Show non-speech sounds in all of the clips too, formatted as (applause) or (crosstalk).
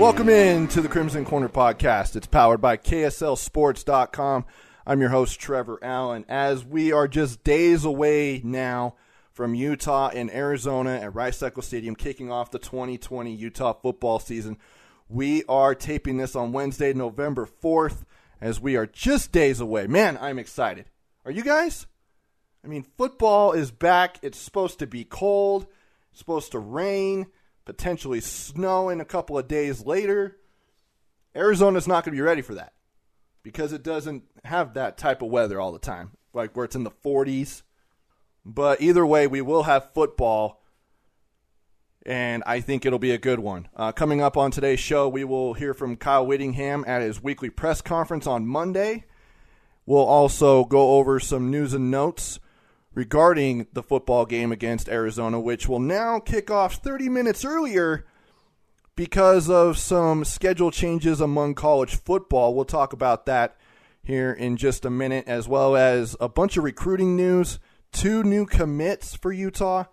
Welcome in to the Crimson Corner podcast. It's powered by KSLSports.com. I'm your host, Trevor Allen. As we are just days away now from Utah and Arizona at Rice Eccles Stadium kicking off the 2020 Utah football season, we are taping this on Wednesday, November 4th, as we are just days away. Man, I'm excited. Are you guys? I mean, football is back. It's supposed to be cold, it's supposed to rain potentially snow in a couple of days later. Arizona's not going to be ready for that because it doesn't have that type of weather all the time, like where it's in the 40s. But either way, we will have football, and I think it'll be a good one. Uh, coming up on today's show, we will hear from Kyle Whittingham at his weekly press conference on Monday. We'll also go over some news and notes regarding the football game against Arizona, which will now kick off 30 minutes earlier because of some schedule changes among college football. We'll talk about that here in just a minute, as well as a bunch of recruiting news, two new commits for Utah.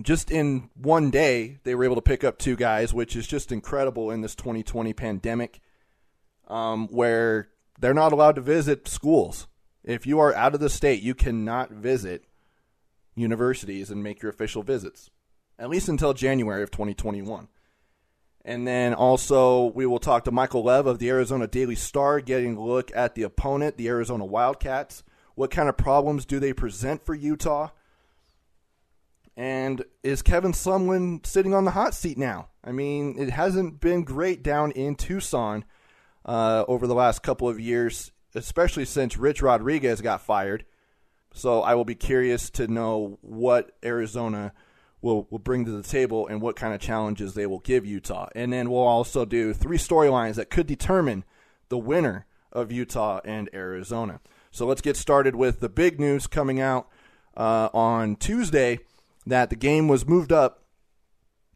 Just in one day, they were able to pick up two guys, which is just incredible in this 2020 pandemic, um, where they're not allowed to visit schools if you are out of the state, you cannot visit universities and make your official visits, at least until January of 2021. And then also, we will talk to Michael Lev of the Arizona Daily Star, getting a look at the opponent, the Arizona Wildcats. What kind of problems do they present for Utah? And is Kevin Sumlin sitting on the hot seat now? I mean, it hasn't been great down in Tucson uh, over the last couple of years especially since Rich Rodriguez got fired. So I will be curious to know what Arizona will, will bring to the table and what kind of challenges they will give Utah. And then we'll also do three storylines that could determine the winner of Utah and Arizona. So let's get started with the big news coming out uh, on Tuesday that the game was moved up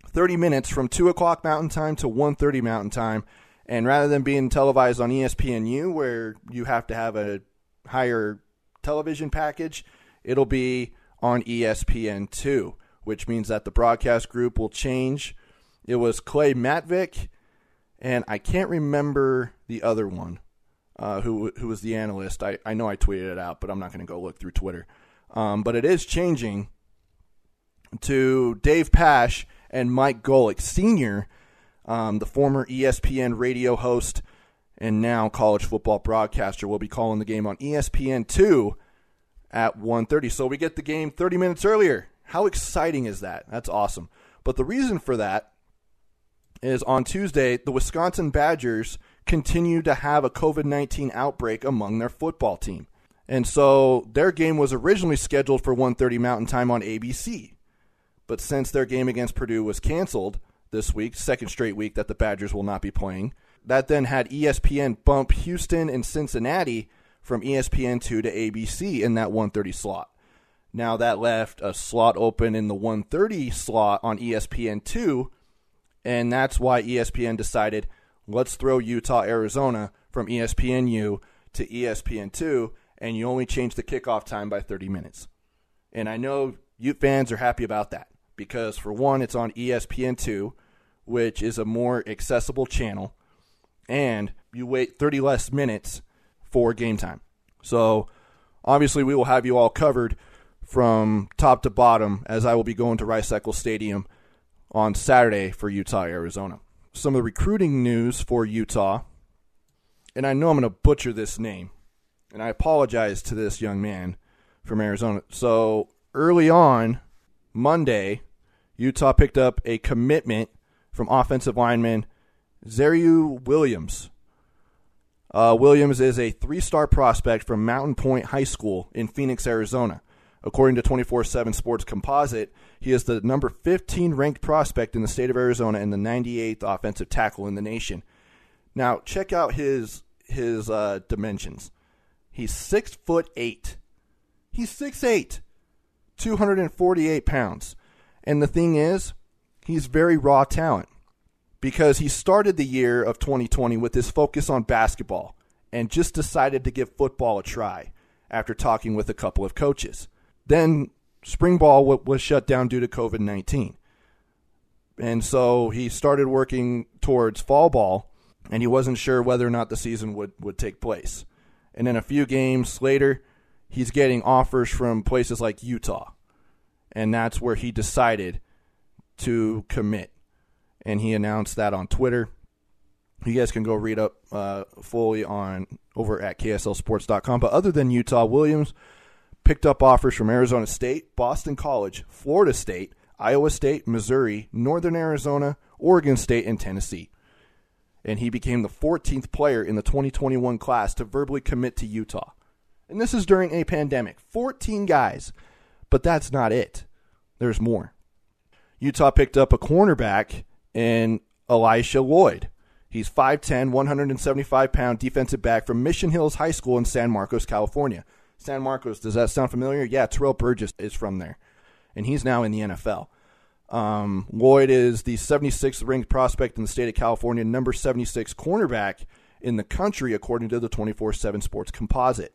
30 minutes from 2 o'clock Mountain Time to 1.30 Mountain Time and rather than being televised on ESPNU, where you have to have a higher television package, it'll be on ESPN2, which means that the broadcast group will change. It was Clay Matvick, and I can't remember the other one, uh, who who was the analyst. I, I know I tweeted it out, but I'm not going to go look through Twitter. Um, but it is changing to Dave Pasch and Mike Golic Sr., um, the former ESPN radio host and now college football broadcaster will be calling the game on ESPN2 at 1:30. So we get the game 30 minutes earlier. How exciting is that? That's awesome. But the reason for that is on Tuesday, the Wisconsin Badgers continue to have a COVID-19 outbreak among their football team. And so their game was originally scheduled for 1:30 Mountain Time on ABC. But since their game against Purdue was canceled, this week, second straight week that the Badgers will not be playing. That then had ESPN bump Houston and Cincinnati from ESPN2 to ABC in that 130 slot. Now that left a slot open in the 130 slot on ESPN2, and that's why ESPN decided let's throw Utah Arizona from ESPNU to ESPN2, and you only change the kickoff time by 30 minutes. And I know Ute fans are happy about that because, for one, it's on ESPN2, which is a more accessible channel, and you wait 30 less minutes for game time. So Obviously, we will have you all covered from top to bottom as I will be going to Rice Eccles Stadium on Saturday for Utah, Arizona. Some of the recruiting news for Utah, and I know I'm going to butcher this name, and I apologize to this young man from Arizona. So early on Monday, Utah picked up a commitment from offensive lineman Zereoue Williams. Uh, Williams is a three star prospect from Mountain Pointe High School in Phoenix, Arizona. According to 24 7 Sports Composite, he is the number 15 ranked prospect in the state of Arizona and the 98th offensive tackle in the nation. Now, check out his his uh, dimensions. He's six foot eight. He's six eight, 248 pounds. And the thing is, he's very raw talent because he started the year of 2020 with his focus on basketball and just decided to give football a try after talking with a couple of coaches. Then spring ball was shut down due to COVID 19. And so he started working towards fall ball, and he wasn't sure whether or not the season would, would take place. And then a few games later, he's getting offers from places like Utah. And that's where he decided to commit. And he announced that on Twitter. You guys can go read up uh, fully on over at KSLSports.com. But other than Utah, Williams picked up offers from Arizona State, Boston College, Florida State, Iowa State, Missouri, Northern Arizona, Oregon State, and Tennessee. And he became the 14th player in the 2021 class to verbally commit to Utah. And this is during a pandemic. 14 guys. But that's not it. There's more. Utah picked up a cornerback in Elisha Lloyd. He's 5'10, 175 pound defensive back from Mission Hills High School in San Marcos, California. San Marcos, does that sound familiar? Yeah, Terrell Burgess is from there, and he's now in the NFL. Um, Lloyd is the 76th ranked prospect in the state of California, number 76 cornerback in the country, according to the 24 7 Sports Composite.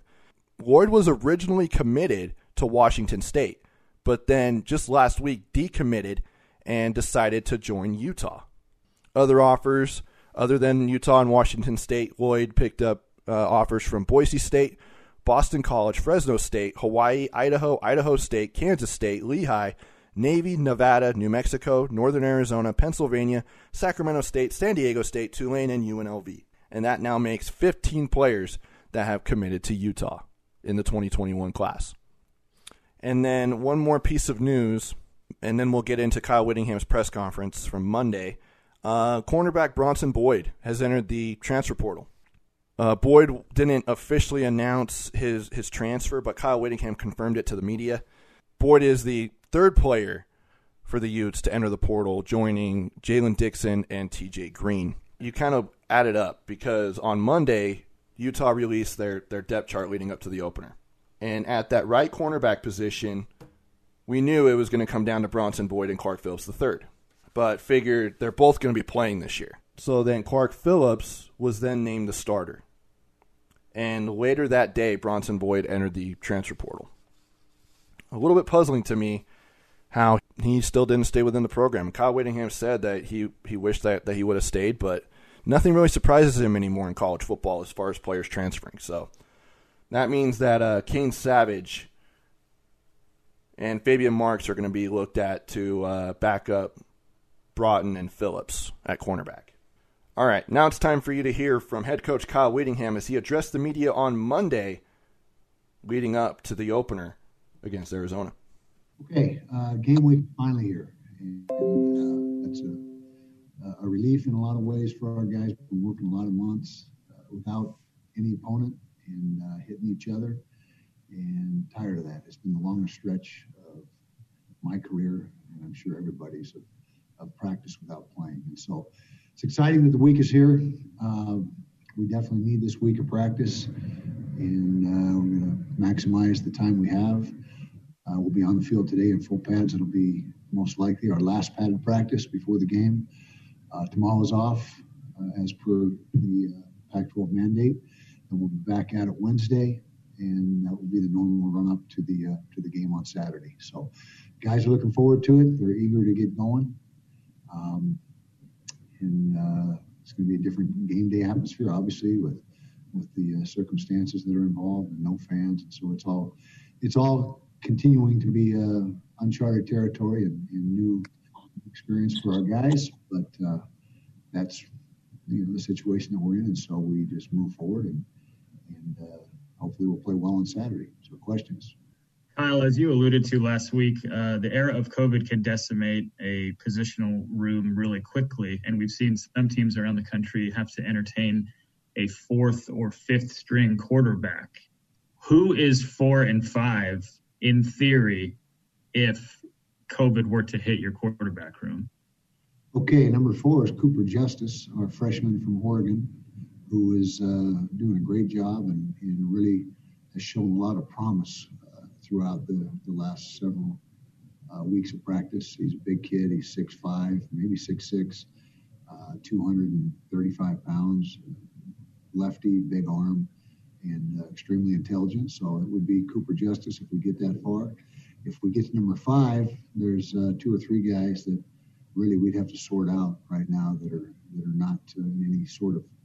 Lloyd was originally committed to Washington State, but then just last week decommitted and decided to join Utah. Other offers, other than Utah and Washington State, Lloyd picked up uh, offers from Boise State, Boston College, Fresno State, Hawaii, Idaho, Idaho State, Kansas State, Lehigh, Navy, Nevada, New Mexico, Northern Arizona, Pennsylvania, Sacramento State, San Diego State, Tulane, and UNLV. And that now makes 15 players that have committed to Utah in the 2021 class. And then one more piece of news, and then we'll get into Kyle Whittingham's press conference from Monday. Uh, cornerback Bronson Boyd has entered the transfer portal. Uh, Boyd didn't officially announce his his transfer, but Kyle Whittingham confirmed it to the media. Boyd is the third player for the Utes to enter the portal, joining Jalen Dixon and T.J. Green. You kind of add it up because on Monday Utah released their their depth chart leading up to the opener, and at that right cornerback position, we knew it was going to come down to Bronson Boyd and Clark Phillips III, but figured they're both going to be playing this year. So then Clark Phillips was then named the starter. And later that day, Bronson Boyd entered the transfer portal. A little bit puzzling to me how he still didn't stay within the program. Kyle Whittingham said that he, he wished that, that he would have stayed, but nothing really surprises him anymore in college football as far as players transferring. So that means that uh, Kane Savage and Fabian Marks are going to be looked at to uh, back up Broughton and Phillips at cornerback. All right, now it's time for you to hear from head coach Kyle Whittingham as he addressed the media on Monday leading up to the opener against Arizona. Okay, uh, game week finally here. And, uh, that's a, a, relief in a lot of ways for our guys. We've been working a lot of months uh, without any opponent and uh, hitting each other, and tired of that. It's been the longest stretch of my career, and I'm sure everybody's of, of practice without playing. And so it's exciting that the week is here. Uh, we definitely need this week of practice, and uh, we're going to maximize the time we have. Uh, we'll be on the field today in full pads. It'll be most likely our last padded practice before the game. Uh, tomorrow's off, uh, as per the uh, Pac-12 mandate, and we'll be back at it Wednesday, and that will be the normal run-up to the to the game on Saturday. So, guys are looking forward to it. They're eager to get going. Um, and uh, it's going to be a different game day atmosphere, obviously, with with the uh, circumstances that are involved and no fans, and so it's all it's all continuing to be uh, uncharted territory and, and, new experience for our guys. But uh, that's you know the situation that we're in, and so we just move forward and and uh, hopefully we'll play well on Saturday. So questions. Kyle, as you alluded to last week, uh, the era of COVID can decimate a positional room really quickly. And we've seen some teams around the country have to entertain a fourth or fifth string quarterback. Who is four and five in theory if COVID were to hit your quarterback room? Okay, number four is Cooper Justice, our freshman from Oregon, who is uh, doing a great job and, and really has shown a lot of promise throughout the, the last several uh, weeks of practice. He's a big kid. He's 6'5", maybe 6'6", uh, 235 pounds, lefty, big arm, and uh, extremely intelligent. So it would be Cooper Justice if we get that far. If we get to number five, there's uh, two or three guys that really we'd have to sort out right now that are that are not uh, in any sort of uh,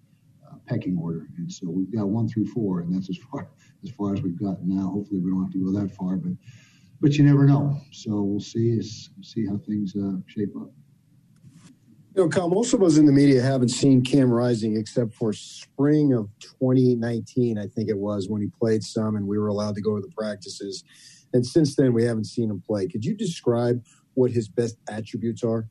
pecking order. And so we've got one through four, and that's as far as far as we've gotten now. Hopefully, we don't have to go that far, but but you never know. So we'll see see how things uh, shape up. You know, Kyle, most of us in the media haven't seen Cam Rising except for spring of 2019, I think it was, when he played some and we were allowed to go to the practices. And since then, we haven't seen him play. Could you describe what his best attributes are?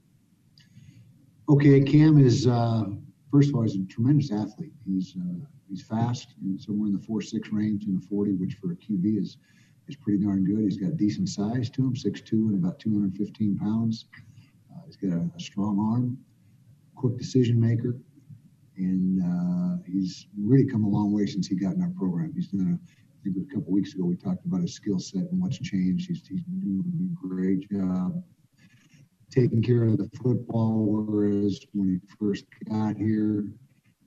Okay, Cam is uh, first of all, he's a tremendous athlete. He's uh, he's fast, and somewhere in the four six range in the forty, which for a QB is is pretty darn good. He's got decent size to him, six two and about two hundred fifteen pounds. Uh, he's got a, a, strong arm, quick decision maker, and uh, he's really come a long way since he got in our program. He's done a I think a couple weeks ago we talked about his skill set and what's changed. He's, he's doing a great job taking care of the football, whereas when he first got here,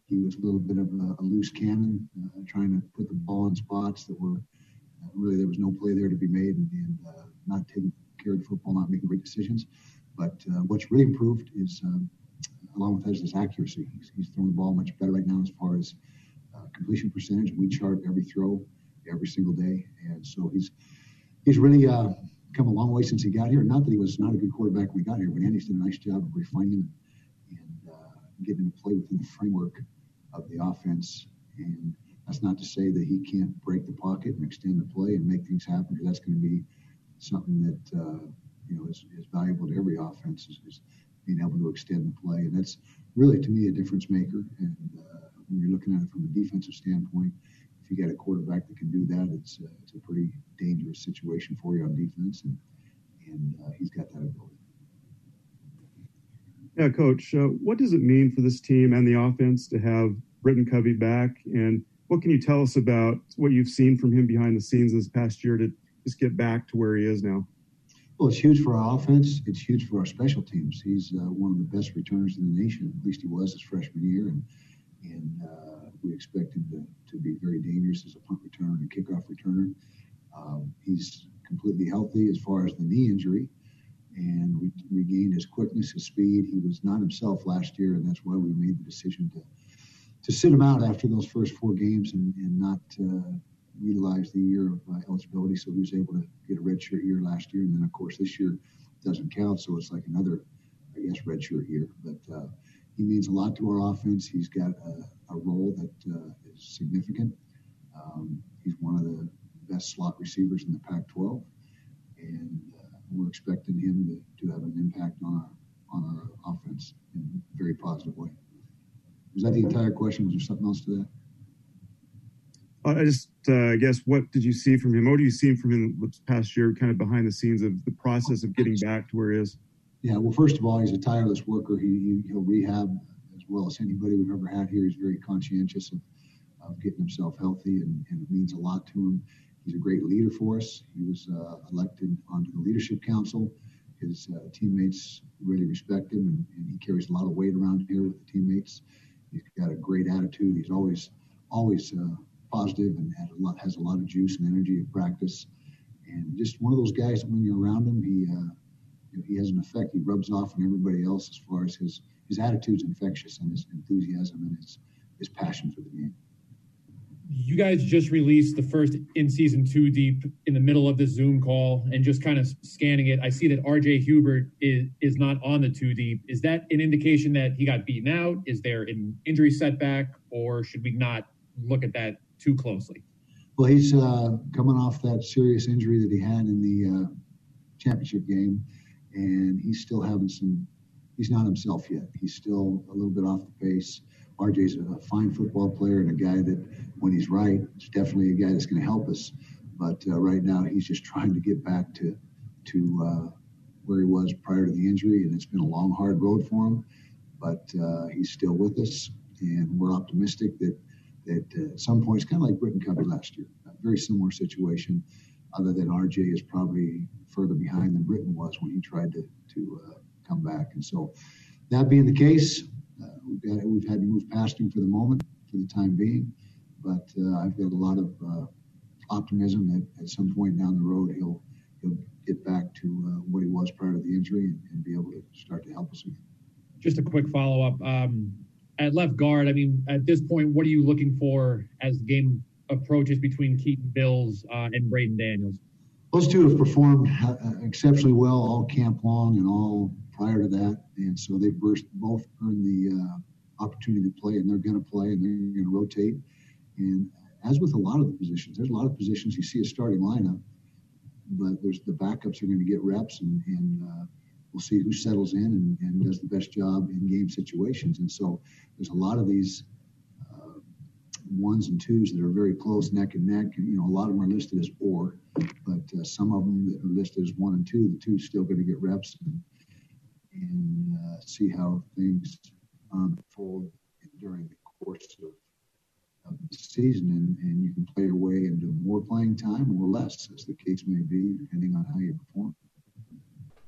he was a little bit of a, a loose cannon, uh, trying to put the ball in spots that were uh, really there was no play there to be made, and, and uh, not taking care of the football, not making great decisions. But uh, what's really improved is, um, along with that, is his accuracy. He's, he's, throwing the ball much better right now as far as uh, completion percentage. We chart every throw every single day, and so he's he's really uh, come a long way since he got here. Not that he was not a good quarterback when he got here, but Andy's done a nice job of refining him and uh, getting him to play within the framework of the offense. And that's not to say that he can't break the pocket and extend the play and make things happen, because that's going to be something that uh, you know is, is, valuable to every offense is, is, being able to extend the play, and that's really to me a difference maker. And uh, when you're looking at it from a defensive standpoint, you got a quarterback that can do that, it's uh, it's a pretty dangerous situation for you on defense, and and uh, he's got that ability. Yeah, coach, uh, what does it mean for this team and the offense to have Britton Covey back, and what can you tell us about what you've seen from him behind the scenes this past year to just get back to where he is now? Well, it's huge for our offense. It's huge for our special teams. He's uh, one of the best returners in the nation. At least he was his freshman year, and and uh, we expect him to, to be very dangerous as a punt returner and kickoff returner. Um, he's completely healthy as far as the knee injury and we regained his quickness, his speed. He was not himself last year, and that's why we made the decision to to sit him out after those first four games and, and not uh, utilize the year of uh, eligibility. So he was able to get a redshirt year last year, and then of course this year doesn't count, so it's like another, I guess, redshirt year. But uh, he means a lot to our offense. He's got a, a role that uh, is significant. Um, he's one of the best slot receivers in the Pac-12, and uh, we're expecting him to, to have an impact on our on our offense in a very positive way. Was that the entire question? Was there something else to that? Uh, I just, uh, guess, what did you see from him? What do you see from him this past year, kind of behind the scenes of the process of getting back to where he is? Yeah, well, first of all, he's a tireless worker. He, he will rehab as well as anybody we've ever had here. He's very conscientious of, of getting himself healthy, and, and, it means a lot to him. He's a great leader for us. He was uh, elected onto the leadership council. His uh, teammates really respect him, and, and, he carries a lot of weight around here with the teammates. He's got a great attitude. He's always always uh, positive and has a lot has a lot of juice and energy at practice. And just one of those guys that when you're around him, he uh, he has an effect. He rubs off on everybody else as far as his his attitude's infectious and his enthusiasm and his his passion for the game. you guys just released the first in season two deep in the middle of the Zoom call and just kind of scanning it. I see that RJ Hubert is is not on the two deep. Is that an indication that he got beaten out? Is there an injury setback, or should we not look at that too closely? Well, he's uh, coming off that serious injury that he had in the uh, championship game, and he's still having some. He's not himself yet. He's still a little bit off the pace. RJ's a fine football player and a guy that, when he's right, is definitely a guy that's going to help us. But uh, right now, he's just trying to get back to to uh, where he was prior to the injury, and it's been a long, hard road for him. But uh, he's still with us, and we're optimistic that that uh, at some point, it's kind of like Britton Covey last year, a very similar situation. Other than RJ is probably further behind than Britton was when he tried to to uh, come back, and so that being the case, uh, we've, got, we've had to move past him for the moment, for the time being. But uh, I've got a lot of uh, optimism that at some point down the road he'll he'll get back to what he was prior to the injury and, and, be able to start to help us again. Just a quick follow up. Um, at left guard, I mean, at this point, what are you looking for as the game approaches between Keaton Bills uh, and Braeden Daniels? Those two have performed uh, exceptionally well all camp long and all prior to that, and so they burst, both earned the uh, opportunity to play, and they're going to play, and they're going to rotate. And as with a lot of the positions, there's a lot of positions you see a starting lineup, but there's the backups are going to get reps, and, and uh, we'll see who settles in and, and, does the best job in game situations. And so there's a lot of these ones and twos that are very close, neck and neck. And, you know, a lot of them are listed as or, but uh, some of them that are listed as one and two, the two still going to get reps. And, and uh, see how things unfold during the course of, of the season. And, and you can play your way into more playing time or less, as the case may be, depending on how you perform.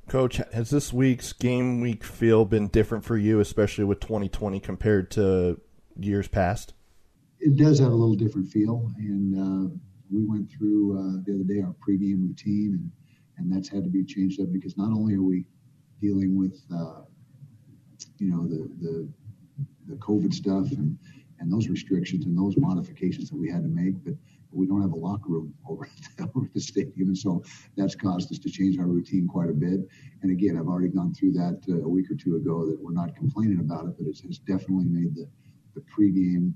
Coach, has this week's game week feel been different for you, especially with 2020 compared to years past? It does have a little different feel, and uh, we went through uh, the other day our pregame routine, and and that's had to be changed up because not only are we dealing with uh, you know the the the COVID stuff and and those restrictions and those modifications that we had to make, but, we don't have a locker room (laughs) over at, over the stadium, and so that's caused us to change our routine quite a bit. And again, I've already gone through that uh, a week or two ago. That we're not complaining about it, but it has definitely made the the pregame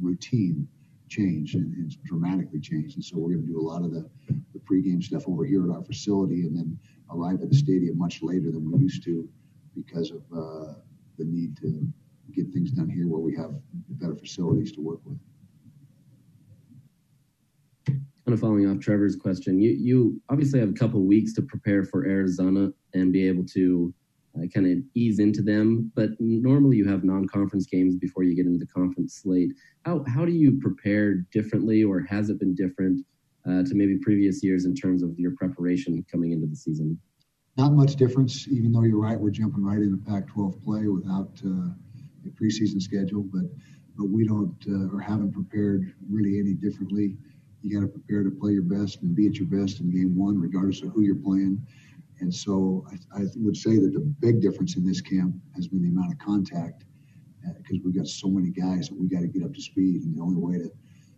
routine change and it's dramatically changed. And so we're going to do a lot of the, the pregame stuff over here at our facility and then arrive at the stadium much later than we used to because of uh, the need to get things done here where we have better facilities to work with. Kind of following off Trevor's question, you you obviously have a couple weeks to prepare for Arizona and be able to kind of ease into them. But normally you have non-conference games before you get into the conference slate. How how do you prepare differently, or has it been different uh, to maybe previous years in terms of your preparation coming into the season? Not much difference, even though you're right, we're jumping right into Pac-12 play without uh, a preseason schedule, but but we don't uh, or haven't prepared really any differently. You got to prepare to play your best and be at your best in game one, regardless of who you're playing. And so I, I would say that the big difference in this camp has been the amount of contact because uh, we've got so many guys that we got to get up to speed, and the only way to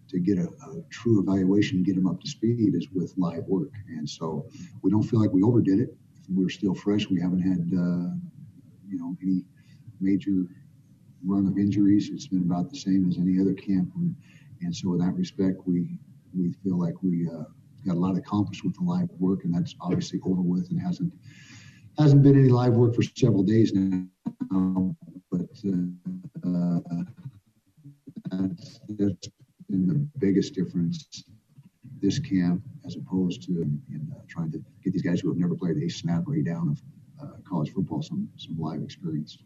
to get a, a, true evaluation, get them up to speed, is with live work. And so we don't feel like we overdid it. We're still fresh. We haven't had, uh, you know, any major run of injuries. It's been about the same as any other camp, and, and so in that respect, we we feel like we uh, got a lot accomplished with the live work, and that's obviously over with and hasn't hasn't been any live work for several days now. But uh, that's, that's been the biggest difference this camp as opposed to in, uh, trying to get these guys who have never played a snap or a down of uh, college football some some live experience.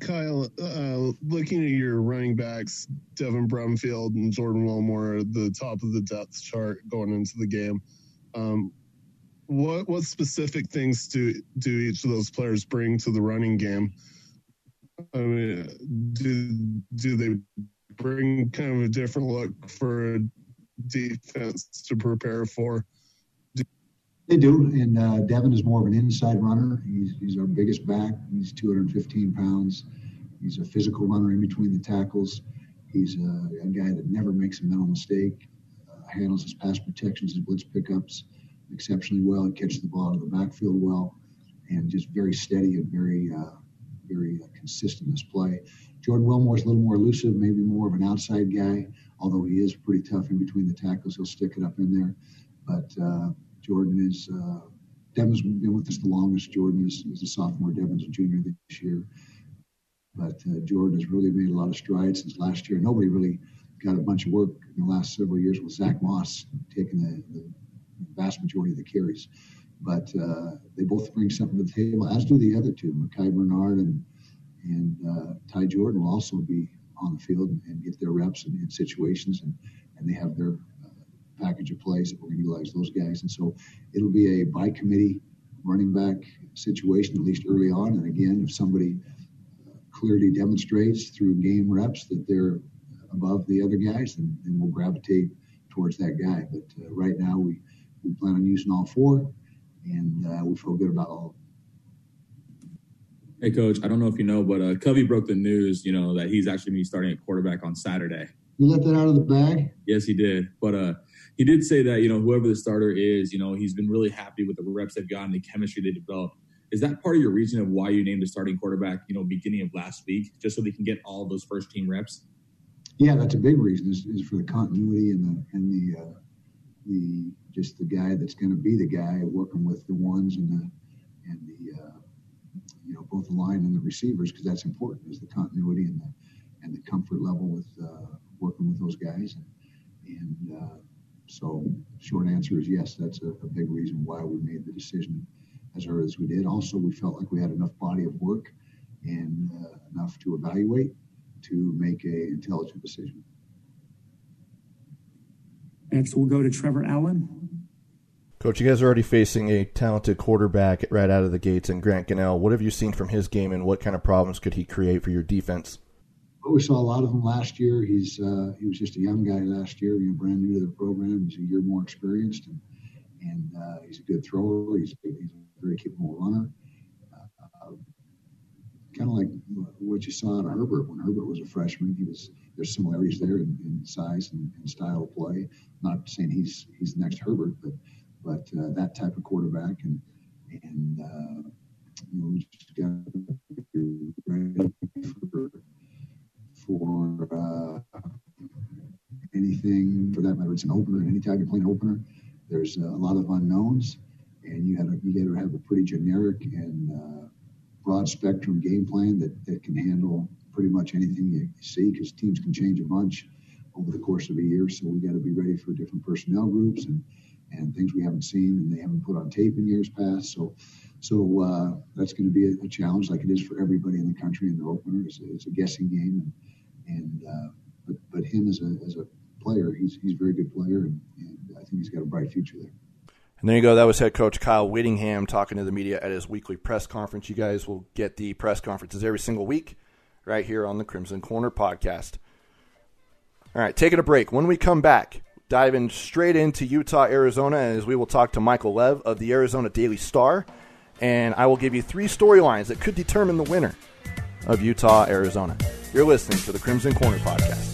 Kyle, uh, looking at your running backs, Devin Brumfield and Jordan Wilmore, the top of the depth chart going into the game. Um, what what specific things do do each of those players bring to the running game? I mean, do do they bring kind of a different look for a defense to prepare for? They do, and uh, Devin is more of an inside runner. He's, he's our biggest back. He's 215 pounds. He's a physical runner in between the tackles. He's a, a guy that never makes a mental mistake, uh, handles his pass protections, his blitz pickups exceptionally well. He catches the ball out of the backfield well, and just very steady and very, uh, very uh, consistent in his play. Jordan Wilmore is a little more elusive, maybe more of an outside guy, although he is pretty tough in between the tackles. He'll stick it up in there. But uh, Jordan is, uh, Devin's been with us the longest. Jordan is, is a sophomore, Devin's a junior this year. But uh, Jordan has really made a lot of strides since last year. Nobody really got a bunch of work in the last several years with Zach Moss taking the, the vast majority of the carries. But uh, they both bring something to the table, as do the other two. Micah Bernard and and uh, Ty Jordan will also be on the field and, and get their reps in, in, situations, and, and they have their package of plays that we're going to utilize those guys. And so it'll be a by committee running back situation, at least early on. And again, if somebody clearly demonstrates through game reps that they're above the other guys, then, then we'll gravitate towards that guy. But uh, right now, we, we plan on using all four, and uh, we feel good about all Hey, coach, I don't know if you know, but uh, Covey broke the news, you know, that he's actually going to be starting at quarterback on Saturday. You let that out of the bag? Yes, he did. But uh, he did say that, you know, whoever the starter is, you know, he's been really happy with the reps they've gotten, the chemistry they developed. Is that part of your reason of why you named a starting quarterback, you know, beginning of last week, just so they can get all those first team reps? Yeah, that's a big reason is, is for the continuity and the and the uh, the just the guy that's going to be the guy working with the ones and the and the uh, you know both the line and the receivers because that's important is the continuity and the and the comfort level with uh, working with those guys and, and uh, so short answer is yes that's a, a big reason why we made the decision as early as we did. Also, we felt like we had enough body of work and uh, enough to evaluate to make a intelligent decision. Next, we'll go to Trevor Allen. Coach, you guys are already facing a talented quarterback right out of the gates in Grant Gunnell. What have you seen from his game, and what kind of problems could he create for your defense? Well, we saw a lot of him last year. He's uh, he was just a young guy last year, you know, brand new to the program. He's a year more experienced, and and uh, he's a good thrower. He's, he's a very capable runner. Uh, kind of like what you saw in Herbert when Herbert was a freshman. He was there's similarities there in, in size and, and, style of play. not saying he's he's the next Herbert, but but uh, that type of quarterback and and uh, you know just got to be ready for for uh, anything for that matter. It's an opener, and anytime you're playing an opener, there's a lot of unknowns and you have you got to have a pretty generic and uh, broad spectrum game plan that, that can handle pretty much anything you see because teams can change a bunch over the course of a year. So we got to be ready for different personnel groups and and things we haven't seen and they haven't put on tape in years past. So so uh, that's going to be a, a, challenge, like it is for everybody in the country in their opener. It's a, it's a guessing game, and and uh, but but him as a as a player, he's he's a very good player, and, and I think he's got a bright future there. And there you go. That was head coach Kyle Whittingham talking to the media at his weekly press conference. You guys will get the press conferences every single week right here on the Crimson Corner podcast. All right, taking a break. When we come back, diving straight into Utah, Arizona, as we will talk to Michael Lev of the Arizona Daily Star. And I will give you three storylines that could determine the winner of Utah, Arizona. You're listening to the Crimson Corner podcast.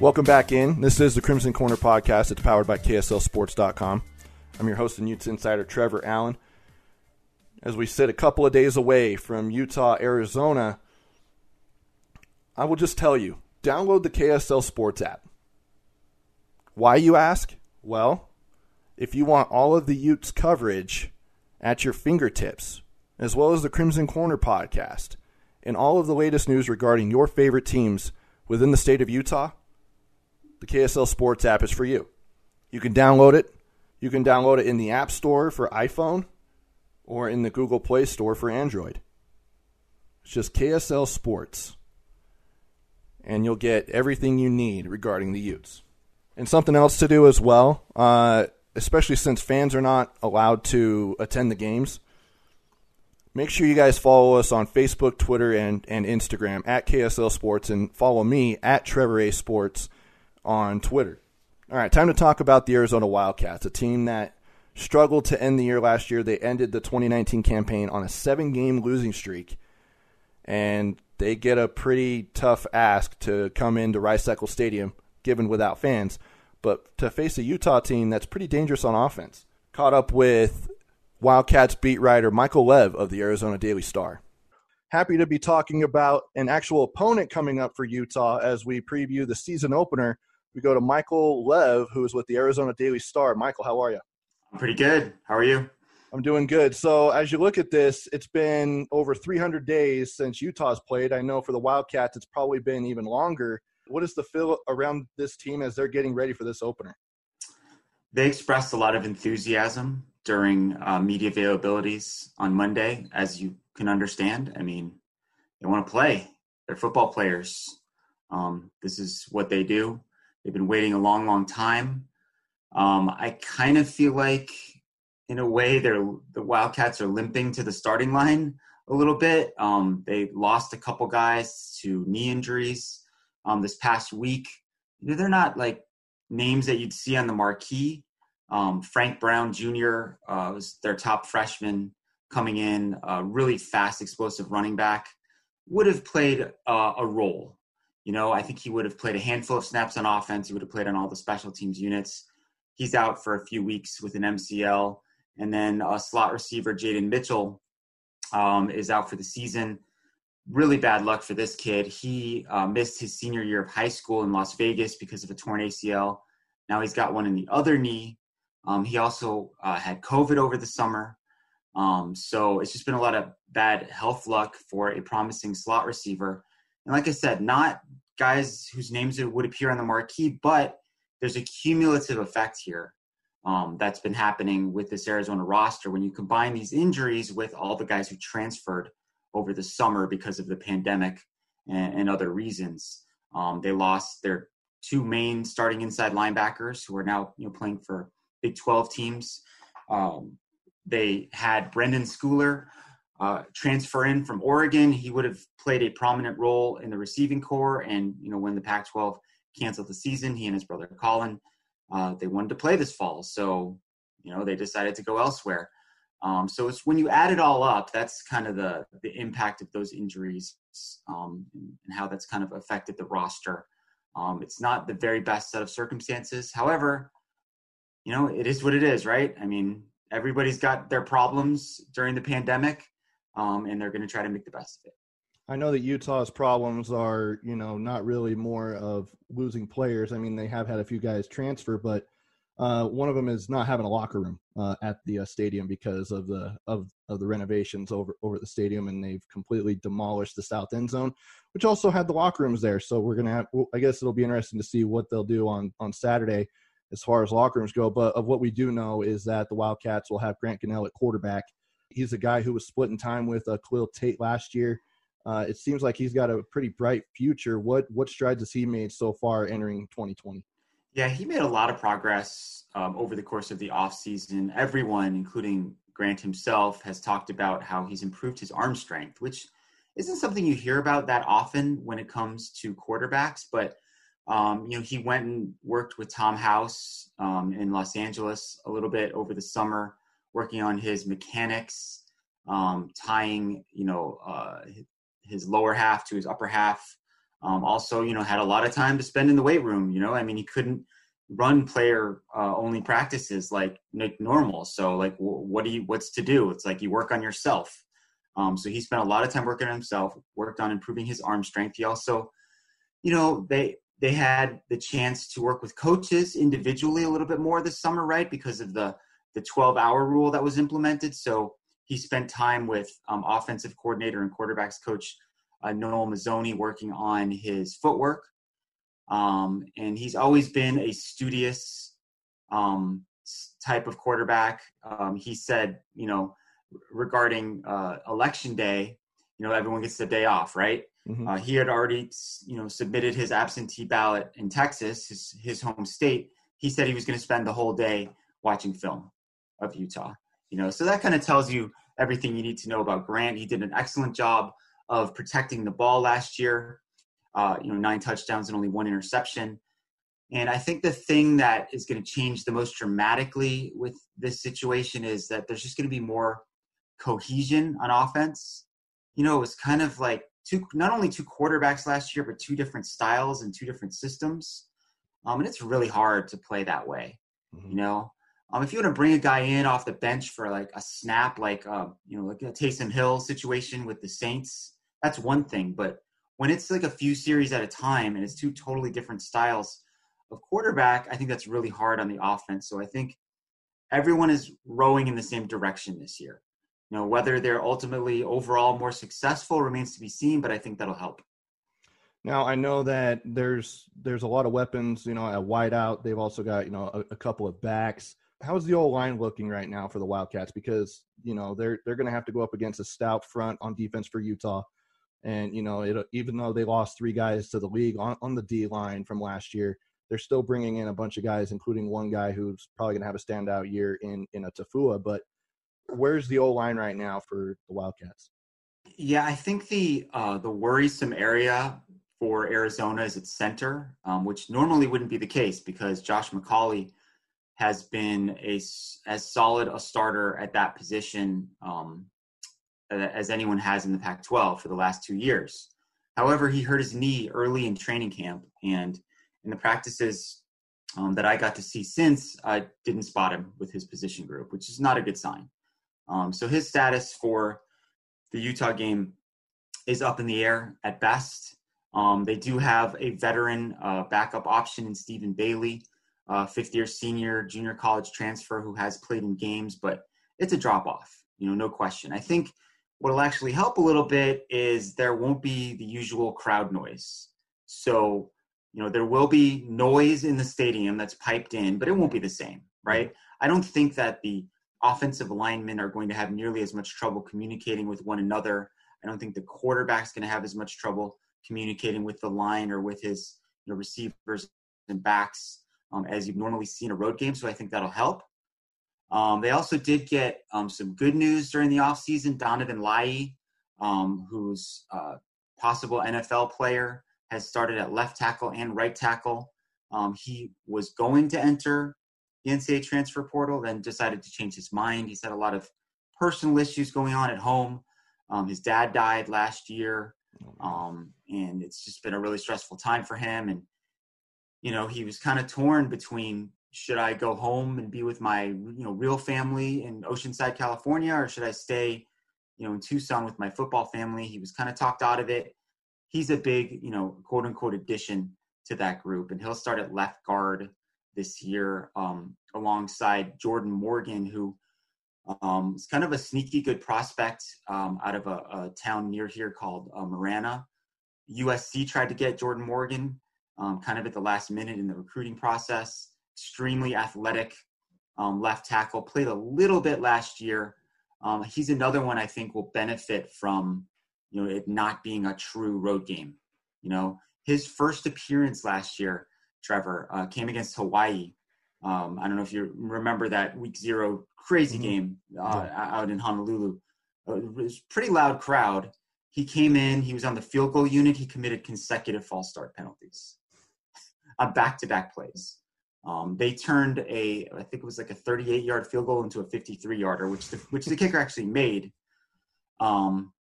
Welcome back in. This is the Crimson Corner podcast. It's powered by KSLSports.com. I'm your host and Utes Insider, Trevor Allen. As we sit a couple of days away from Utah, Arizona, I will just tell you download the KSL Sports app. Why, you ask? Well, if you want all of the Utes coverage at your fingertips, as well as the Crimson Corner podcast, and all of the latest news regarding your favorite teams within the state of Utah, the KSL Sports app is for you. You can download it. You can download it in the App Store for iPhone or in the Google Play Store for Android. It's just KSL Sports. And you'll get everything you need regarding the Utes. And something else to do as well, uh, especially since fans are not allowed to attend the games Make sure you guys follow us on Facebook, Twitter, and, and Instagram at KSL Sports, and follow me at Trevor A Sports on Twitter. All right, time to talk about the Arizona Wildcats, a team that struggled to end the year last year. They ended the 2019 campaign on a seven game losing streak, and they get a pretty tough ask to come into Rice Eccles Stadium, given without fans, but to face a Utah team that's pretty dangerous on offense. Caught up with Wildcats beat writer Michael Lev of the Arizona Daily Star. Happy to be talking about an actual opponent coming up for Utah as we preview the season opener. We go to Michael Lev, who is with the Arizona Daily Star. Michael, how are you? I'm pretty good. How are you? I'm doing good. So, as you look at this, it's been over 300 days since Utah's played. I know for the Wildcats, it's probably been even longer. What is the feel around this team as they're getting ready for this opener? They expressed a lot of enthusiasm during uh, media availabilities on Monday, as you can understand. I mean, they want to play. They're football players. Um, this is what they do. They've been waiting a long, long time. Um, I kind of feel like, in a way, they're the Wildcats are limping to the starting line a little bit. Um, they lost a couple guys to knee injuries um, this past week. They're not like names that you'd see on the marquee, um, Frank Brown Jr. Uh, was their top freshman coming in, a really fast, explosive running back. Would have played uh, a role. You know, I think he would have played a handful of snaps on offense. He would have played on all the special teams units. He's out for a few weeks with an MCL. And then a slot receiver, Jaden Mitchell, um, is out for the season. Really bad luck for this kid. He uh, missed his senior year of high school in Las Vegas because of a torn ACL. Now he's got one in the other knee um, he also uh, had COVID over the summer. Um, so it's just been a lot of bad health luck for a promising slot receiver. And like I said, not guys whose names would appear on the marquee, but there's a cumulative effect here um, that's been happening with this Arizona roster when you combine these injuries with all the guys who transferred over the summer because of the pandemic and, and other reasons. Um, they lost their two main starting inside linebackers who are now you know playing for Big 12 teams. Um, they had Brenden Schooler uh, transfer in from Oregon. He would have played a prominent role in the receiving corps, And, you know, when the Pac 12 canceled the season, he and his brother Colin, uh, they wanted to play this fall. So, you know, they decided to go elsewhere. Um, so it's when you add it all up, that's kind of the the impact of those injuries um, and how that's kind of affected the roster. Um, it's not the very best set of circumstances. However, you know, it is what it is, right? I mean, everybody's got their problems during the pandemic, um, and they're going to try to make the best of it. I know that Utah's problems are, you know, not really more of losing players. I mean, they have had a few guys transfer, but uh, one of them is not having a locker room uh, at the uh, stadium because of the of of the renovations over over the stadium, and they've completely demolished the south end zone, which also had the locker rooms there. So we're gonna have. I guess it'll be interesting to see what they'll do on on Saturday as far as locker rooms go. But of what we do know is that the Wildcats will have Grant Gunnell at quarterback. He's a guy who was splitting time with uh, Tate last year. Uh, it seems like he's got a pretty bright future. What what strides has he made so far entering 2020? Yeah, he made a lot of progress um, over the course of the offseason. Everyone, including Grant himself, has talked about how he's improved his arm strength, which isn't something you hear about that often when it comes to quarterbacks. But um, you know, he went and worked with Tom House um, in Los Angeles a little bit over the summer, working on his mechanics, um, tying, you know, uh, his lower half to his upper half. Um, also, you know, had a lot of time to spend in the weight room. You know, I mean, he couldn't run player uh, only practices like normal. So like, what do you what's to do? It's like you work on yourself. Um, so he spent a lot of time working on himself, worked on improving his arm strength. He also, you know, they they had the chance to work with coaches individually a little bit more this summer, right? Because of the the 12 hour rule that was implemented. So he spent time with um, offensive coordinator and quarterbacks coach uh, Noel Mazzone working on his footwork. Um, and he's always been a studious um, type of quarterback. Um, he said, you know, regarding uh, election day, you know, everyone gets the day off, right? Mm-hmm. Uh, he had already, you know, submitted his absentee ballot in Texas, his, his home state. He said he was going to spend the whole day watching film of Utah. You know, so that kind of tells you everything you need to know about Grant. He did an excellent job of protecting the ball last year. Uh, you know, nine touchdowns and only one interception. And I think the thing that is going to change the most dramatically with this situation is that there's just going to be more cohesion on offense. You know, it was kind of like two, not only two quarterbacks last year, but two different styles and two different systems. Um, and it's really hard to play that way. Mm-hmm. You know, um, if you want to bring a guy in off the bench for like a snap, like um, you know, like a Taysom Hill situation with the Saints, that's one thing. But when it's like a few series at a time and it's two totally different styles of quarterback, I think that's really hard on the offense. So I think everyone is rowing in the same direction this year. You know, whether they're ultimately overall more successful remains to be seen, but I think that'll help. Now I know that there's there's a lot of weapons, you know, at wideout. They've also got you know a, a couple of backs. How's the old line looking right now for the Wildcats? Because you know they're they're going to have to go up against a stout front on defense for Utah, and you know it, even though they lost three guys to the league on, on the D line from last year, they're still bringing in a bunch of guys, including one guy who's probably going to have a standout year in in a Tafua. But where's the O line right now for the Wildcats? Yeah, I think the uh, the worrisome area for Arizona is its center, um, which normally wouldn't be the case because Josh McCauley has been a as solid a starter at that position um, as anyone has in the Pac-12 for the last two years. However, he hurt his knee early in training camp, and in the practices um, that I got to see since, I didn't spot him with his position group, which is not a good sign. Um, so his status for the Utah game is up in the air at best. Um, they do have a veteran uh, backup option in Stephen Bailey, uh, fifth year senior, junior college transfer who has played in games, but it's a drop off, you know, no question. I think what'll actually help a little bit is there won't be the usual crowd noise. So, you know, there will be noise in the stadium that's piped in, but it won't be the same, right? I don't think that the offensive linemen are going to have nearly as much trouble communicating with one another. I don't think the quarterback's going to have as much trouble communicating with the line or with his you know, receivers and backs um, as you've normally seen a road game. So I think that'll help. Um, they also did get um, some good news during the offseason. Donovan Laie, um, who's a possible NFL player, has started at left tackle and right tackle. Um, he was going to enter the NCAA transfer portal, then decided to change his mind. He's had a lot of personal issues going on at home. Um, his dad died last year, um, and it's just been a really stressful time for him. And you know, he was kind of torn between should I go home and be with my you know real family in Oceanside, California, or should I stay, you know, in Tucson with my football family? He was kind of talked out of it. He's a big, you know, quote unquote addition to that group, and he'll start at left guard this year um, alongside Jordan Morgan, who um, is kind of a sneaky good prospect um, out of a, a, town near here called uh, Marana. USC tried to get Jordan Morgan um, kind of at the last minute in the recruiting process. Extremely athletic um, left tackle, played a little bit last year. Um, he's another one I think will benefit from you know it not being a true road game. You know, his first appearance last year Trevor, uh, came against Hawaii. Um, I don't know if you remember that week zero crazy mm-hmm. game uh, yeah. out in Honolulu. Uh, it was pretty loud crowd. He came in, he was on the field goal unit. He committed consecutive false start penalties (laughs) on back to back plays. Um, they turned a, I think it was like a 38 yard field goal into a 53 yarder, which the, which the kicker actually made. Um,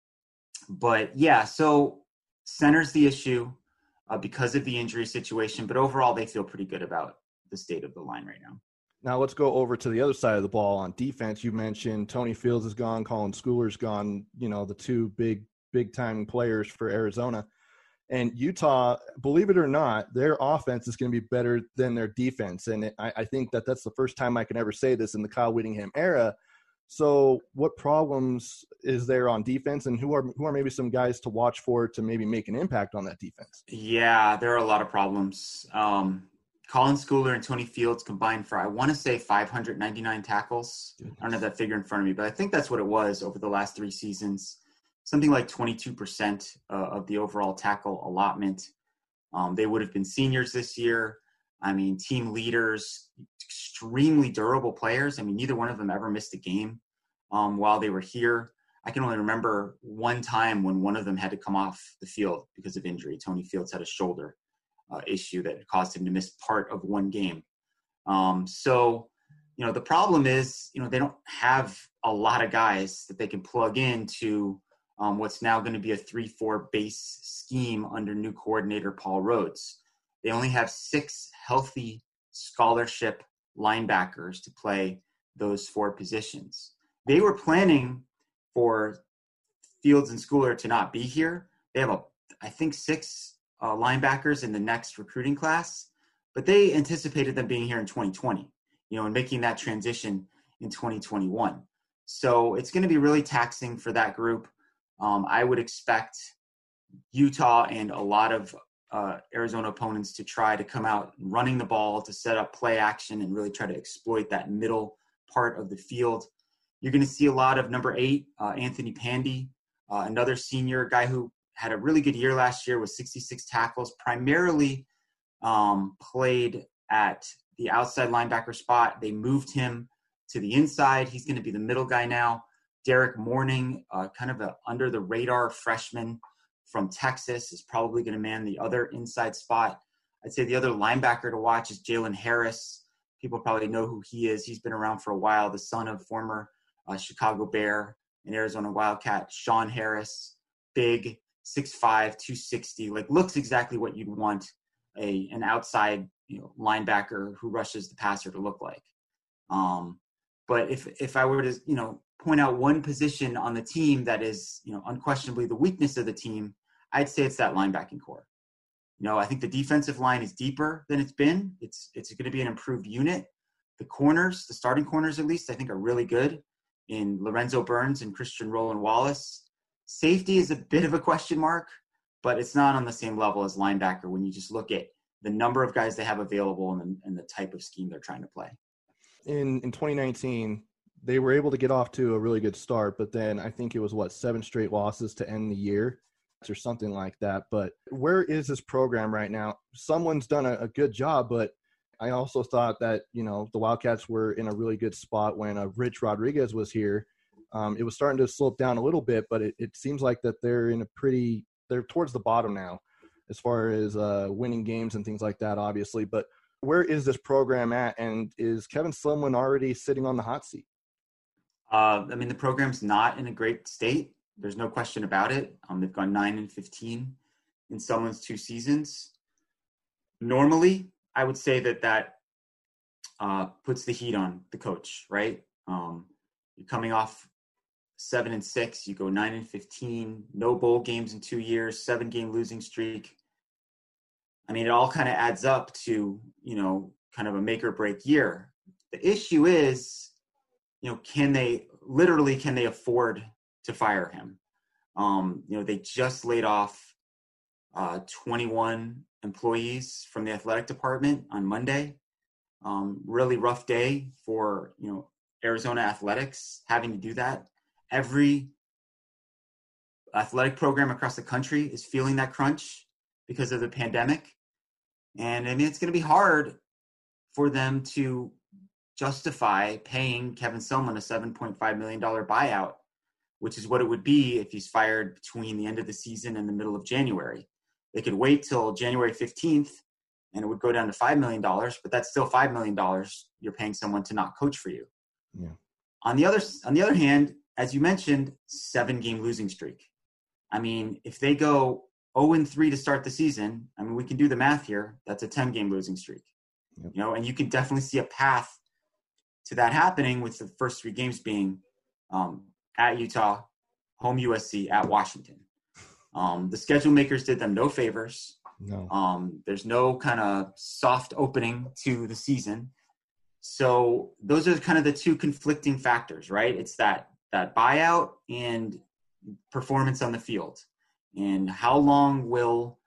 but yeah, so center's the issue uh, because of the injury situation. But overall, they feel pretty good about the state of the line right now. Now let's go over to the other side of the ball on defense. You mentioned Tony Fields is gone, Colin Schooler's gone. You know the two big big time players for Arizona. And Utah, believe it or not, their offense is going to be better than their defense. And I, I, think that that's the first time I can ever say this in the Kyle Whittingham era. So, what problems is there on defense, and who are who are maybe some guys to watch for to maybe make an impact on that defense? Yeah, there are a lot of problems. Um, Colin Schooler and Tony Fields combined for I want to say 599 tackles. Goodness. I don't have that figure in front of me, but I think that's what it was over the last three seasons something like 22% uh, of the overall tackle allotment. Um, they would have been seniors this year. I mean, team leaders, extremely durable players. I mean, neither one of them ever missed a game um, while they were here. I can only remember one time when one of them had to come off the field because of injury. Tony Fields had a shoulder uh, issue that caused him to miss part of one game. Um, so, you know, the problem is, you know, they don't have a lot of guys that they can plug into um, what's now going to be a 3 4 base scheme under new coordinator Paul Rhoads. They only have six healthy scholarship linebackers to play those four positions. They were planning for Fields and Schooler to not be here. They have, a, I think, six uh, linebackers in the next recruiting class, but they anticipated them being here in 2020, you know, and making that transition in 2021. So it's going to be really taxing for that group. Um, I would expect Utah and a lot of uh, Arizona opponents to try to come out running the ball to set up play action and really try to exploit that middle part of the field. You're going to see a lot of number eight, uh, Anthony Pandy, uh, another senior guy who had a really good year last year with 66 tackles, primarily um, played at the outside linebacker spot. They moved him to the inside. He's going to be the middle guy now. Derek Morning, uh, kind of an under the radar freshman from Texas, is probably going to man the other inside spot. I'd say the other linebacker to watch is Jalen Harris. People probably know who he is. He's been around for a while, the son of former uh, Chicago Bear and Arizona Wildcat Sean Harris. Big, 6'5, 260, like looks exactly what you'd want a an outside you know linebacker who rushes the passer to look like. Um, but if if I were to you know point out one position on the team that is, you know, unquestionably the weakness of the team, I'd say it's that linebacking corps. You know, I think the defensive line is deeper than it's been. It's it's going to be an improved unit. The corners, the starting corners at least, I think are really good in Lorenzo Burns and Christian Roland Wallace. Safety is a bit of a question mark, but it's not on the same level as linebacker when you just look at the number of guys they have available and and the type of scheme they're trying to play. In in 2019, they were able to get off to a really good start, but then I think it was what seven straight losses to end the year or something like that. But where is this program right now? Sumlin's done a, a good job, but I also thought that you know the Wildcats were in a really good spot when uh, Rich Rodriguez was here. Um, it was starting to slope down a little bit, but it, it seems like that they're in a pretty they're towards the bottom now as far as uh, winning games and things like that, obviously. But where is this program at, and is Kevin Sumlin already sitting on the hot seat? Uh, I mean, the program's not in a great state. There's no question about it. Um, they've gone nine and fifteen in Sumlin's two seasons. Normally, I would say that that uh, puts the heat on the coach, right? Um, you're coming off seven and six. You go nine and fifteen. No bowl games in two years. Seven game losing streak. I mean, it all kind of adds up to you know kind of a make or break year. The issue is you know, can they literally can they afford to fire him? Um, you know, they just laid off uh, 21 employees from the athletic department on Monday. Um, really rough day for you know Arizona athletics having to do that. Every athletic program across the country is feeling that crunch because of the pandemic, and I mean it's going to be hard for them to justify paying Kevin Sumlin a $7.5 million buyout, which is what it would be if he's fired between the end of the season and the middle of January. They could wait till January 15th and it would go down to $5 million, but that's still $5 million you're paying someone to not coach for you. Yeah. On the other on the other hand, as you mentioned, seven game losing streak. I mean, if they go 0 and 3 to start the season, I mean, we can do the math here. That's a 10 game losing streak. You know, and you can definitely see a path to that happening with the first three games being um, at Utah, home USC, at Washington. Um, the schedule makers did them no favors. No. Um, there's no kind of soft opening to the season. So those are kind of the two conflicting factors, right? It's that that buyout and performance on the field. And how long will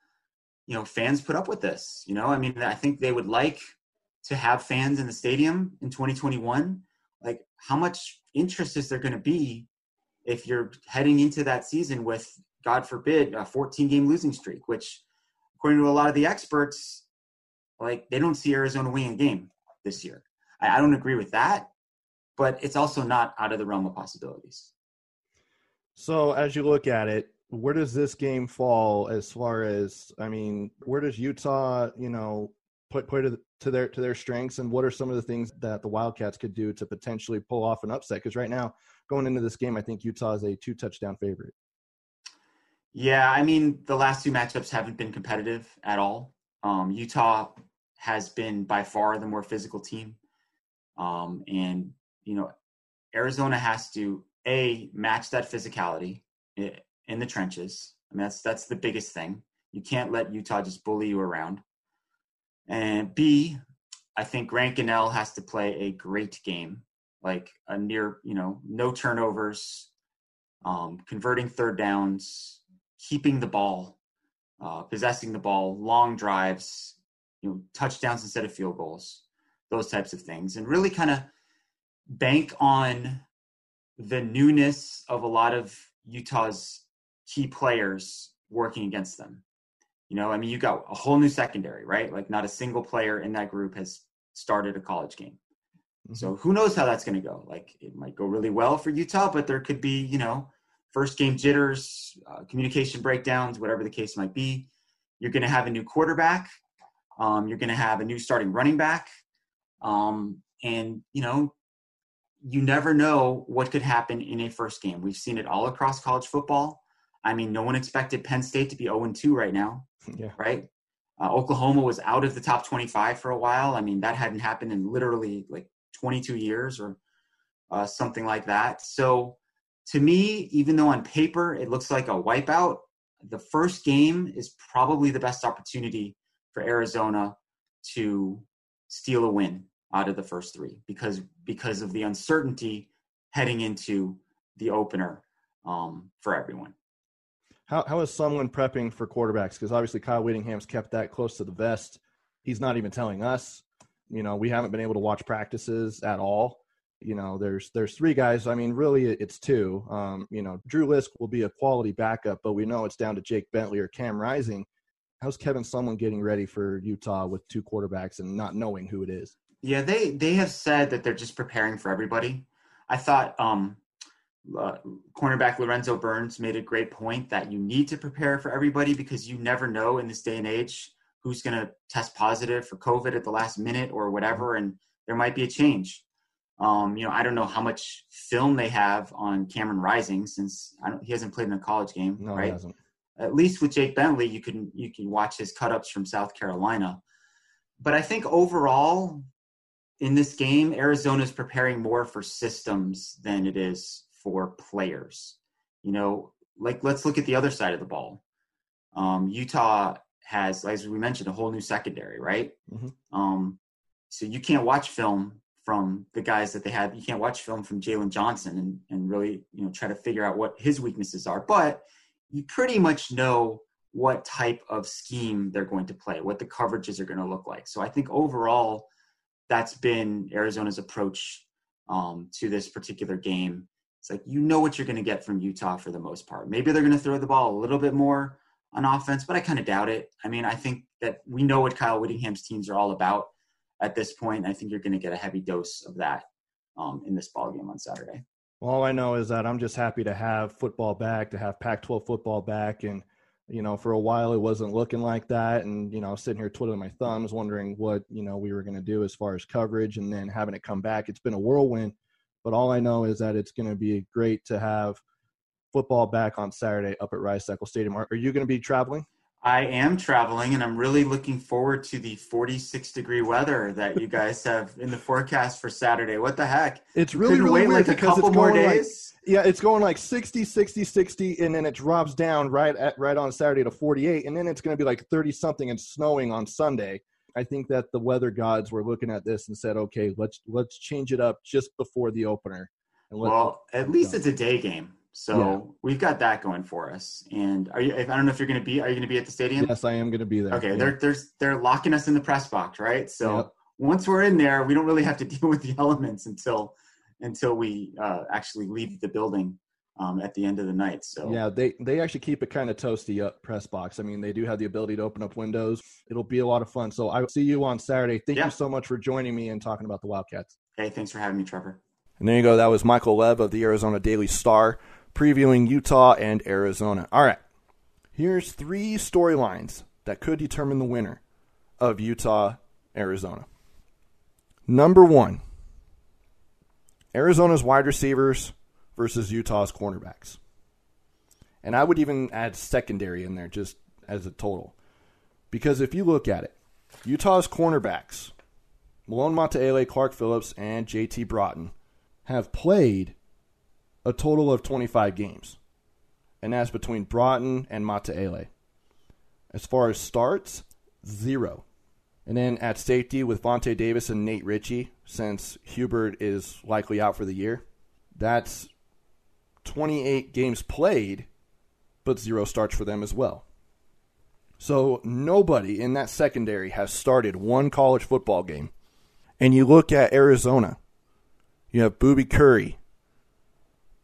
you know fans put up with this? You know, I mean, I think they would like to have fans in the stadium in 2021. Like, how much interest is there going to be if you're heading into that season with, God forbid, a 14 game losing streak, which, according to a lot of the experts, like they don't see Arizona winning a game this year. I, I don't agree with that, but it's also not out of the realm of possibilities. So, as you look at it, where does this game fall as far as I mean, where does Utah, you know, put put it to their to their strengths, and what are some of the things that the Wildcats could do to potentially pull off an upset? Because right now, going into this game, I think Utah is a two touchdown favorite. Yeah, I mean the last two matchups haven't been competitive at all. Um, Utah has been by far the more physical team, um, and you know Arizona has to a match that physicality in the trenches. I mean that's that's the biggest thing. You can't let Utah just bully you around. And B, I think Grant Gunnell has to play a great game, like a near, you know, no turnovers, um, converting third downs, keeping the ball, uh, possessing the ball, long drives, you know, touchdowns instead of field goals, those types of things, and really kind of bank on the newness of a lot of Utah's key players working against them. You know, I mean, you got a whole new secondary, right? Like, not a single player in that group has started a college game. Mm-hmm. So who knows how that's going to go? Like, it might go really well for Utah, but there could be, you know, first game jitters, uh, communication breakdowns, whatever the case might be. You're going to have a new quarterback. Um, you're going to have a new starting running back. Um, and, you know, you never know what could happen in a first game. We've seen it all across college football. I mean, no one expected Penn State to be 0 2 right now. Yeah. Right? Uh, Oklahoma was out of the top 25 for a while. I mean, that hadn't happened in literally like 22 years or uh, something like that. So to me, even though on paper it looks like a wipeout, the first game is probably the best opportunity for Arizona to steal a win out of the first three because because of the uncertainty heading into the opener um, for everyone. How how is Sumlin prepping for quarterbacks? Because obviously Kyle Whittingham's kept that close to the vest. He's not even telling us. You know, we haven't been able to watch practices at all. You know, there's there's three guys. I mean, really, it's two. Um, you know, Drew Lisk will be a quality backup, but we know it's down to Jake Bentley or Cam Rising. How's Kevin Sumlin getting ready for Utah with two quarterbacks and not knowing who it is? Yeah, they they have said that they're just preparing for everybody. I thought um, uh, cornerback Lorenzo Burns made a great point that you need to prepare for everybody because you never know in this day and age who's going to test positive for COVID at the last minute or whatever, and there might be a change. Um, you know, I don't know how much film they have on Cameron Rising since he hasn't played in a college game, no, right? At least with Jake Bentley, you can you can watch his cutups from South Carolina. But I think overall, in this game, Arizona is preparing more for systems than it is for players. You know, like let's look at the other side of the ball. Um, Utah has, as we mentioned, a whole new secondary, right? Mm-hmm. Um, so you can't watch film from the guys that they have. You can't watch film from Jaylon Johnson and, and really, you know, try to figure out what his weaknesses are. But you pretty much know what type of scheme they're going to play, what the coverages are going to look like. So I think overall, that's been Arizona's approach um, to this particular game. It's like you know what you're going to get from Utah for the most part. Maybe they're going to throw the ball a little bit more on offense, but I kind of doubt it. I mean, I think that we know what Kyle Whittingham's teams are all about at this point. I think you're going to get a heavy dose of that um, in this ball game on Saturday. Well, all I know is that I'm just happy to have football back, to have Pac-12 football back, and you know, for a while it wasn't looking like that, and you know, sitting here twiddling my thumbs, wondering what you know we were going to do as far as coverage, and then having it come back. It's been a whirlwind but all I know is that it's going to be great to have football back on Saturday up at Rice Eccles Stadium. Are, are you going to be traveling? I am traveling, and I'm really looking forward to the 46 degree weather that you guys have in the forecast for Saturday. What the heck? It's really, Couldn't really weird like a because couple it's more going like- yeah, it's going like 60, 60, 60, and then it drops down right at right on Saturday to 48, and then it's going to be like 30 something and snowing on Sunday. I think that the weather gods were looking at this and said, "Okay, let's let's change it up just before the opener." Well, at least it's a day game, so Yeah. we've got that going for us. And are you? I don't know if you're going to be. Are you going to be at the stadium? yes, I am going to be there. Okay, Yeah. they're they're they're locking us in the press box, right? So Yep. once we're in there, we don't really have to (laughs) deal with the elements until until we uh, actually leave the building um, at the end of the night. So Yeah, they they actually keep it kind of toasty up press box. I mean, they do have the ability to open up windows. It'll be a lot of fun. So I will see you on Saturday. Thank Yeah. you so much for joining me and talking about the Wildcats. hey, thanks for having me, Trevor. And there you go. That was Michael Lev of the Arizona Daily Star previewing Utah and Arizona. All right. Here's three storylines that could determine the winner of Utah Arizona. Number one Arizona's wide receivers versus Utah's cornerbacks. And I would even add secondary in there just as a total. Because if you look at it, Utah's cornerbacks, Malone Mataele, Clark Phillips, and JT Broughton, have played a total of 25 games. And that's between Broughton and Mataele. As far as starts, zero. And then at safety with Vonte Davis and Nate Ritchie, since Hubert is likely out for the year, that's 28 games played, but zero starts for them as well. So nobody in that secondary has started one college football game. And you look at Arizona, you have Boobie Curry,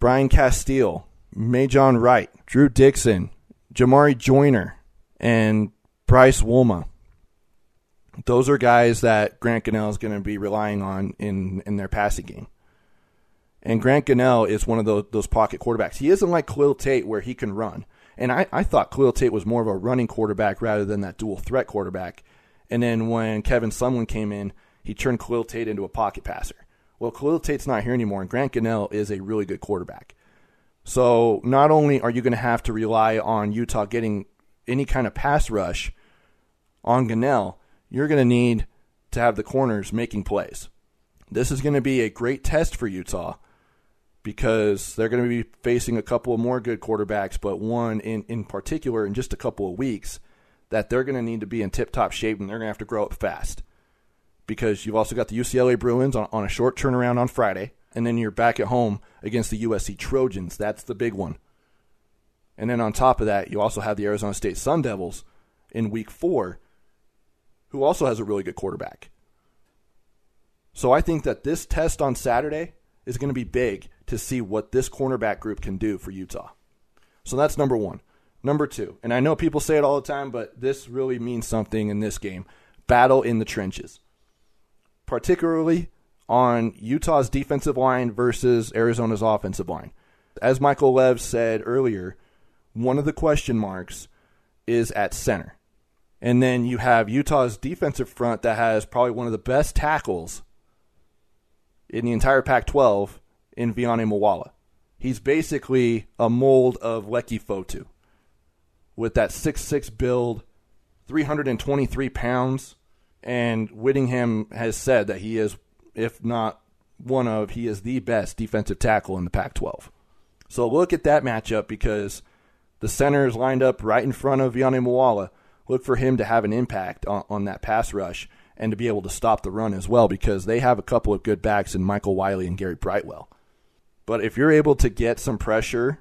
Brian Casteel, Majon Wright, Drew Dixon, Jamarye Joiner, and Bryce Wolma. Those are guys that Grant Gunnell is going to be relying on in, in their passing game. And Grant Gunnell is one of those, those pocket quarterbacks. He isn't like Khalil Tate where he can run. And I, I thought Khalil Tate was more of a running quarterback rather than that dual threat quarterback. And then when Kevin Sumlin came in, he turned Khalil Tate into a pocket passer. Well, Khalil Tate's not here anymore, and Grant Gunnell is a really good quarterback. So not only are you going to have to rely on Utah getting any kind of pass rush on Gunnell, you're going to need to have the corners making plays. This is going to be a great test for Utah because they're going to be facing a couple of more good quarterbacks, but one in, in particular in just a couple of weeks that they're going to need to be in tip top shape and they're going to have to grow up fast. Because you've also got the UCLA Bruins on, on a short turnaround on Friday, and then you're back at home against the USC Trojans. That's the big one. And then on top of that, you also have the Arizona State Sun Devils in week four, who also has a really good quarterback. So I think that this test on Saturday is going to be big to see what this cornerback group can do for Utah. So that's number one. Number two, and I know people say it all the time, but this really means something in this game battle in the trenches, particularly on Utah's defensive line versus Arizona's offensive line. As Michael Lev said earlier, one of the question marks is at center. And then you have Utah's defensive front that has probably one of the best tackles in the entire Pac 12 in Viane Mawala. He's basically a mold of Leki Fotu with that 6'6 build, 323 pounds. And Whittingham has said that he is, if not one of, he is the best defensive tackle in the Pac 12. So look at that matchup because the center is lined up right in front of Viane Mawala. Look for him to have an impact on, on that pass rush and to be able to stop the run as well because they have a couple of good backs in Michael Wiley and Gary Brightwell. But if you're able to get some pressure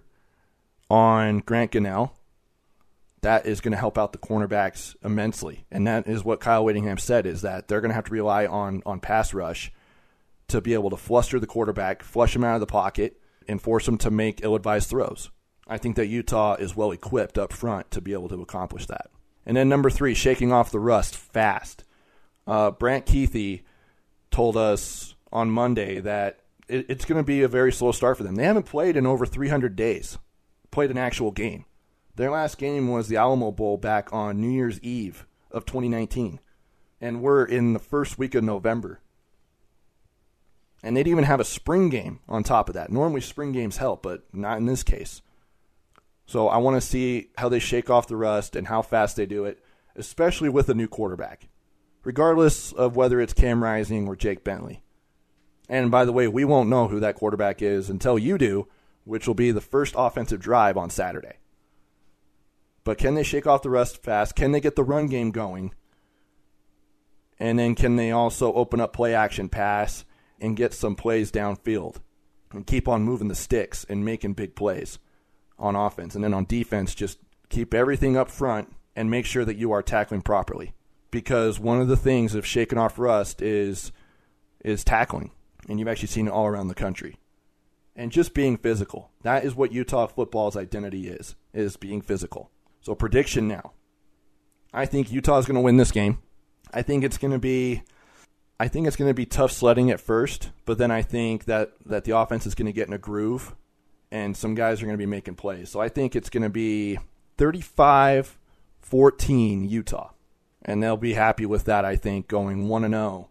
on Grant Gunnell, that is going to help out the cornerbacks immensely. And that is what Kyle Whittingham said is that they're going to have to rely on on pass rush to be able to fluster the quarterback, flush him out of the pocket, and force him to make ill-advised throws. I think that Utah is well equipped up front to be able to accomplish that. And then number three, shaking off the rust fast. Uh, Brant Kuithe told us on Monday that it, it's going to be a very slow start for them. They haven't played in over 300 days, played an actual game. Their last game was the Alamo Bowl back on New Year's Eve of 2019. And we're in the first week of November. And they'd even have a spring game on top of that. Normally, spring games help, but not in this case. So I want to see how they shake off the rust and how fast they do it, especially with a new quarterback, regardless of whether it's Cam Rising or Jake Bentley. And by the way, we won't know who that quarterback is until you do, which will be the first offensive drive on Saturday. But can they shake off the rust fast? Can they get the run game going? And then can they also open up play action pass and get some plays downfield and keep on moving the sticks and making big plays on offense? And then on defense, just keep everything up front and make sure that you are tackling properly. Because one of the things of shaking off rust is is tackling. And you've actually seen it all around the country. And just being physical. That is what Utah football's identity is, is being physical. So prediction now. I think Utah's going to win this game. I think it's going to be I think it's going to be tough sledding at first, but then I think that that the offense is going to get in a groove and some guys are going to be making plays. So I think it's going to be 35-14 Utah. And they'll be happy with that, I think, going 1 and 0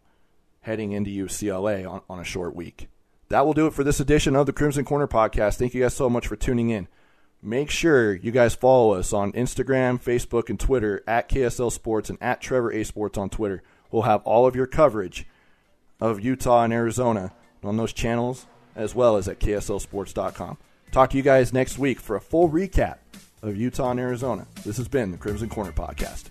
heading into UCLA on, on a short week. That will do it for this edition of the Crimson Corner podcast. Thank you guys so much for tuning in make sure you guys follow us on Instagram, Facebook, and Twitter at KSL Sports and at Trevor A Sports on Twitter. We'll have all of your coverage of Utah and Arizona on those channels as well as at KSLSports.com. Talk to you guys next week for a full recap of Utah and Arizona. This has been the Crimson Corner Podcast.